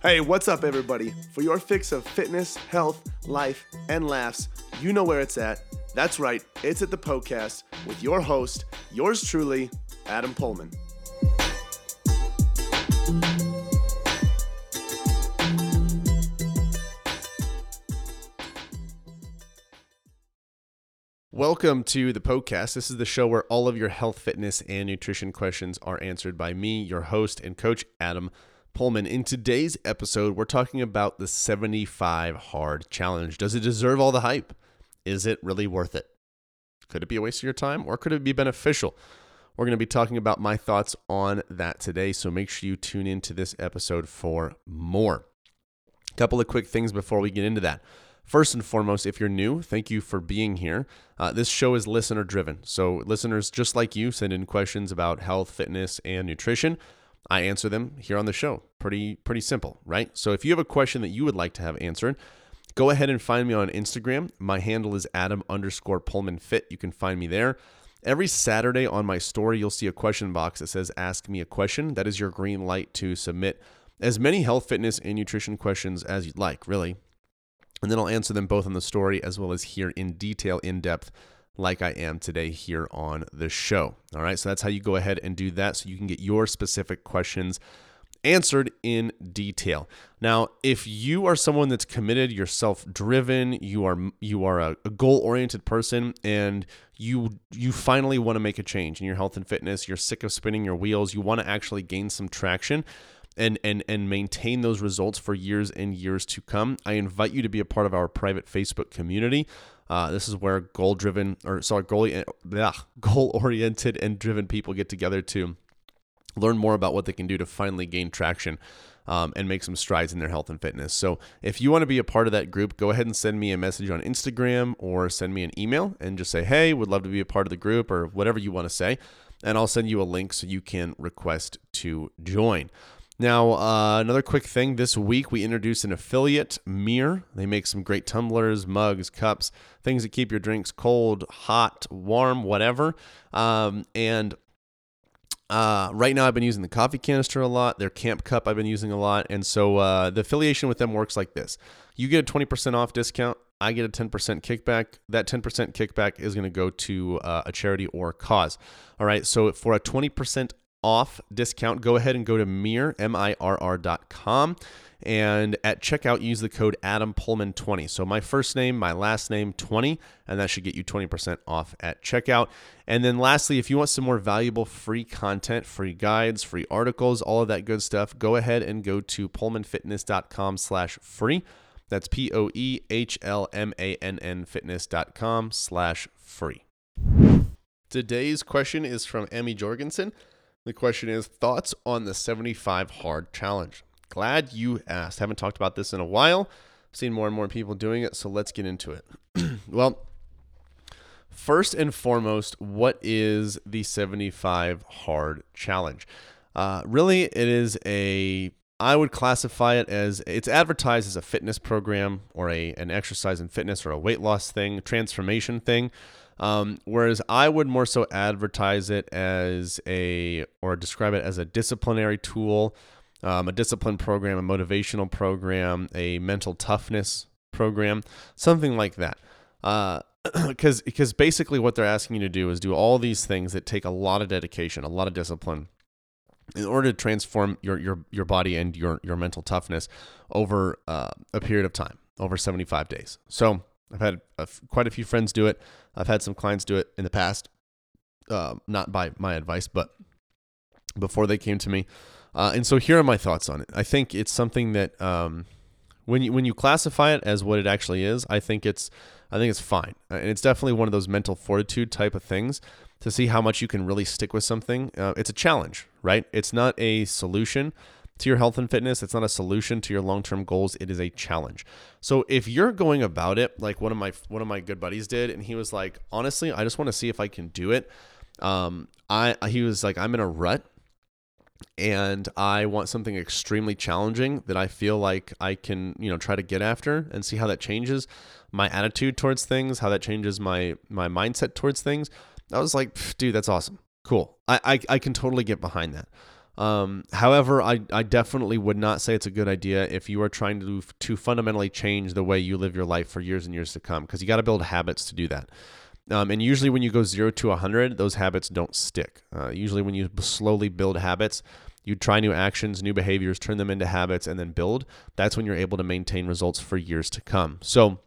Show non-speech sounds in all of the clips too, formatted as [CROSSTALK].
Hey, what's up, everybody? For your fix of fitness, health, life, and laughs, you know where it's at. That's right, it's at the Poecast with your host, yours truly, Adam Poehlmann. Welcome to the Poecast. This is the show where all of your health, fitness, and nutrition questions are answered by me, your host and coach, Adam Poehlmann. In today's episode, we're talking about the 75 Hard Challenge. Does it deserve all the hype? Is it really worth it? Could it be a waste of your time or could it be beneficial? We're going to be talking about my thoughts on that today, so make sure you tune into this episode for more. A couple of quick things before we get into that. First and foremost, if you're new, thank you for being here. Uh, this show is listener driven. So, listeners just like you send in questions about health, fitness, and nutrition. I answer them here on the show. Pretty, pretty simple, right? So, if you have a question that you would like to have answered, go ahead and find me on Instagram. My handle is Adam underscore Poehlmann Fit. You can find me there. Every Saturday on my story, you'll see a question box that says Ask Me a Question. That is your green light to submit as many health, fitness, and nutrition questions as you'd like, really. And then I'll answer them both on the story as well as here in detail, in depth, like I am today here on the show. All right, so that's how you go ahead and do that so you can get your specific questions answered in detail. Now, if you are someone that's committed, you're self-driven, you are you are a, a goal-oriented person and you you finally want to make a change in your health and fitness, you're sick of spinning your wheels, you want to actually gain some traction, and and and maintain those results for years and years to come, I invite you to be a part of our private Facebook community. Uh, this is where goal driven or sorry goal [LAUGHS] goal oriented and driven people get together to learn more about what they can do to finally gain traction. Um, and make some strides in their health and fitness. So, if you want to be a part of that group, go ahead and send me a message on Instagram or send me an email and just say, Hey, would love to be a part of the group or whatever you want to say. And I'll send you a link so you can request to join. Now, uh, another quick thing this week, we introduced an affiliate, MiiR. They make some great tumblers, mugs, cups, things that keep your drinks cold, hot, warm, whatever. Um, and uh, right now, I've been using the coffee canister a lot. Their camp cup, I've been using a lot. And so uh, the affiliation with them works like this you get a 20% off discount. I get a 10% kickback. That 10% kickback is going to go to uh, a charity or a cause. All right. So for a 20% off discount, go ahead and go to MiiR, M-I-R-R dot com. And at checkout, use the code Adam Poehlmann 20. So my first name, my last name, 20, and that should get you 20% off at checkout. And then lastly, if you want some more valuable free content, free guides, free articles, all of that good stuff, go ahead and go to poehlmannfitness.com slash free. That's P-O-E-H-L-M-A-N-N fitness.com slash free. Today's question is from Emmy Jorgensen. The question is thoughts on the 75 hard challenge. Glad you asked. Haven't talked about this in a while. Seen more and more people doing it, so let's get into it. [CLEARS THROAT] well, first and foremost, what is the 75 hard challenge? Uh, really, it is a I would classify it as it's advertised as a fitness program or a an exercise and fitness or a weight loss thing, transformation thing. Um, whereas I would more so advertise it as a, or describe it as a disciplinary tool, um, a discipline program, a motivational program, a mental toughness program, something like that. Because uh, [CLEARS THROAT] because basically what they're asking you to do is do all these things that take a lot of dedication, a lot of discipline, in order to transform your your your body and your your mental toughness over uh, a period of time, over 75 days. So I've had a, quite a few friends do it. I've had some clients do it in the past, uh, not by my advice, but before they came to me. Uh, and so here are my thoughts on it. I think it's something that um, when you when you classify it as what it actually is, I think it's I think it's fine, uh, and it's definitely one of those mental fortitude type of things to see how much you can really stick with something. Uh, it's a challenge, right? It's not a solution to your health and fitness. It's not a solution to your long-term goals. It is a challenge. So if you're going about it like one of my one of my good buddies did, and he was like, honestly, I just want to see if I can do it. Um, I he was like, I'm in a rut, and I want something extremely challenging that I feel like I can you know try to get after and see how that changes my attitude towards things, how that changes my my mindset towards things. I was like, dude, that's awesome, cool. I I, I can totally get behind that. Um, however, I, I definitely would not say it's a good idea if you are trying to to fundamentally change the way you live your life for years and years to come, because you got to build habits to do that. Um, and usually, when you go zero to 100, those habits don't stick. Uh, usually, when you slowly build habits, you try new actions, new behaviors, turn them into habits, and then build. That's when you're able to maintain results for years to come. So,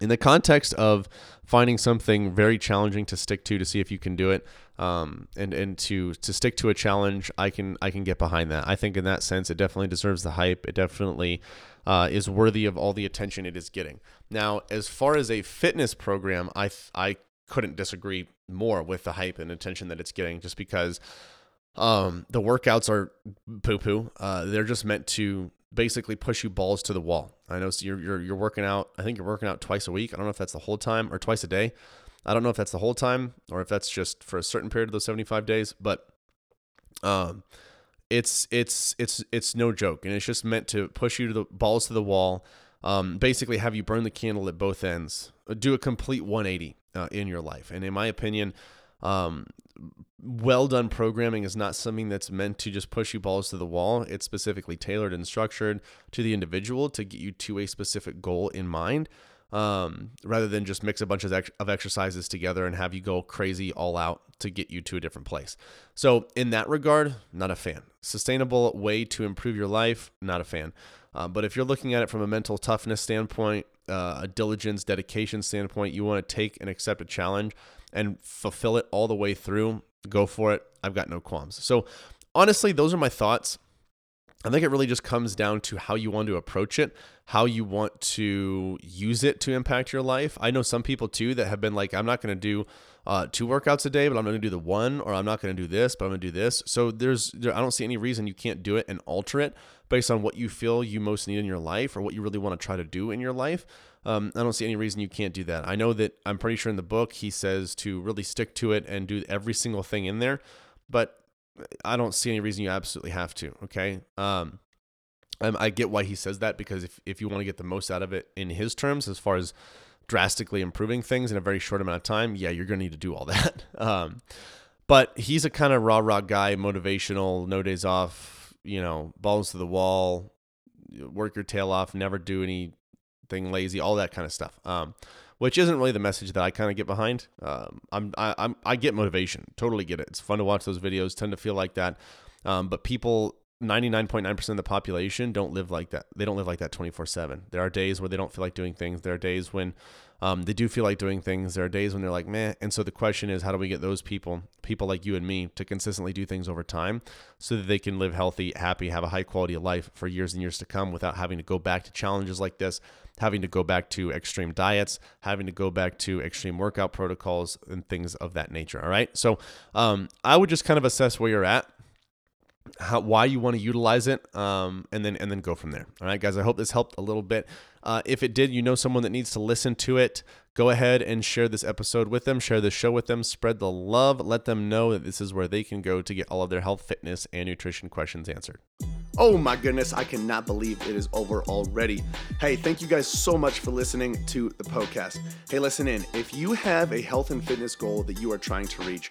in the context of finding something very challenging to stick to to see if you can do it um, and and to to stick to a challenge i can i can get behind that. I think in that sense it definitely deserves the hype. It definitely uh, is worthy of all the attention it is getting. Now as far as a fitness program i i couldn't disagree more with the hype and attention that it's getting just because um, the workouts are poo poo. Uh, they're just meant to basically push you balls to the wall. I know you're, you're, you're working out. I think you're working out twice a week. I don't know if that's the whole time or twice a day. I don't know if that's the whole time or if that's just for a certain period of those 75 days, but um, it's it's it's it's no joke, and it's just meant to push you to the balls to the wall. Um, basically, have you burn the candle at both ends, do a complete 180 uh, in your life. And in my opinion, um, well done programming is not something that's meant to just push you balls to the wall. It's specifically tailored and structured to the individual to get you to a specific goal in mind, um, rather than just mix a bunch of, ex- of exercises together and have you go crazy all out to get you to a different place. So, in that regard, not a fan. Sustainable way to improve your life, not a fan. Uh, but if you're looking at it from a mental toughness standpoint, uh, a diligence, dedication standpoint, you want to take and accept a challenge and fulfill it all the way through, go for it. I've got no qualms. So, honestly, those are my thoughts. I think it really just comes down to how you want to approach it, how you want to use it to impact your life. I know some people too that have been like, I'm not going to do uh, two workouts a day, but I'm going to do the one, or I'm not going to do this, but I'm going to do this. So there's, there, I don't see any reason you can't do it and alter it based on what you feel you most need in your life or what you really want to try to do in your life. Um, I don't see any reason you can't do that. I know that I'm pretty sure in the book he says to really stick to it and do every single thing in there, but I don't see any reason you absolutely have to. Okay. Um, I get why he says that because if, if you want to get the most out of it in his terms, as far as drastically improving things in a very short amount of time, yeah, you're going to need to do all [LAUGHS] that. Um, but he's a kind of rah rah guy, motivational, no days off, you know, balls to the wall, work your tail off, never do any thing lazy, all that kind of stuff. Um, which isn't really the message that I kind of get behind. Um, I'm, I, I'm, I get motivation, totally get it. It's fun to watch those videos, tend to feel like that. Um, but people, 99.9% of the population don't live like that. They don't live like that 24 7. There are days where they don't feel like doing things. There are days when um, they do feel like doing things. There are days when they're like, meh. And so the question is, how do we get those people, people like you and me, to consistently do things over time so that they can live healthy, happy, have a high quality of life for years and years to come without having to go back to challenges like this, having to go back to extreme diets, having to go back to extreme workout protocols and things of that nature. All right. So um, I would just kind of assess where you're at how, why you want to utilize it, um, and then and then go from there. All right, guys. I hope this helped a little bit. Uh, if it did, you know someone that needs to listen to it. Go ahead and share this episode with them. Share this show with them. Spread the love. Let them know that this is where they can go to get all of their health, fitness, and nutrition questions answered. Oh my goodness, I cannot believe it is over already. Hey, thank you guys so much for listening to the Poecast. Hey, listen in. If you have a health and fitness goal that you are trying to reach,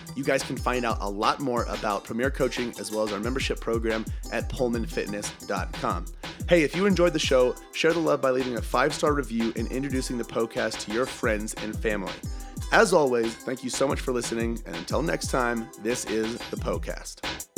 You guys can find out a lot more about Premier Coaching as well as our membership program at poehlmannfitness.com. Hey, if you enjoyed the show, share the love by leaving a five star review and introducing the podcast to your friends and family. As always, thank you so much for listening, and until next time, this is the Poecast.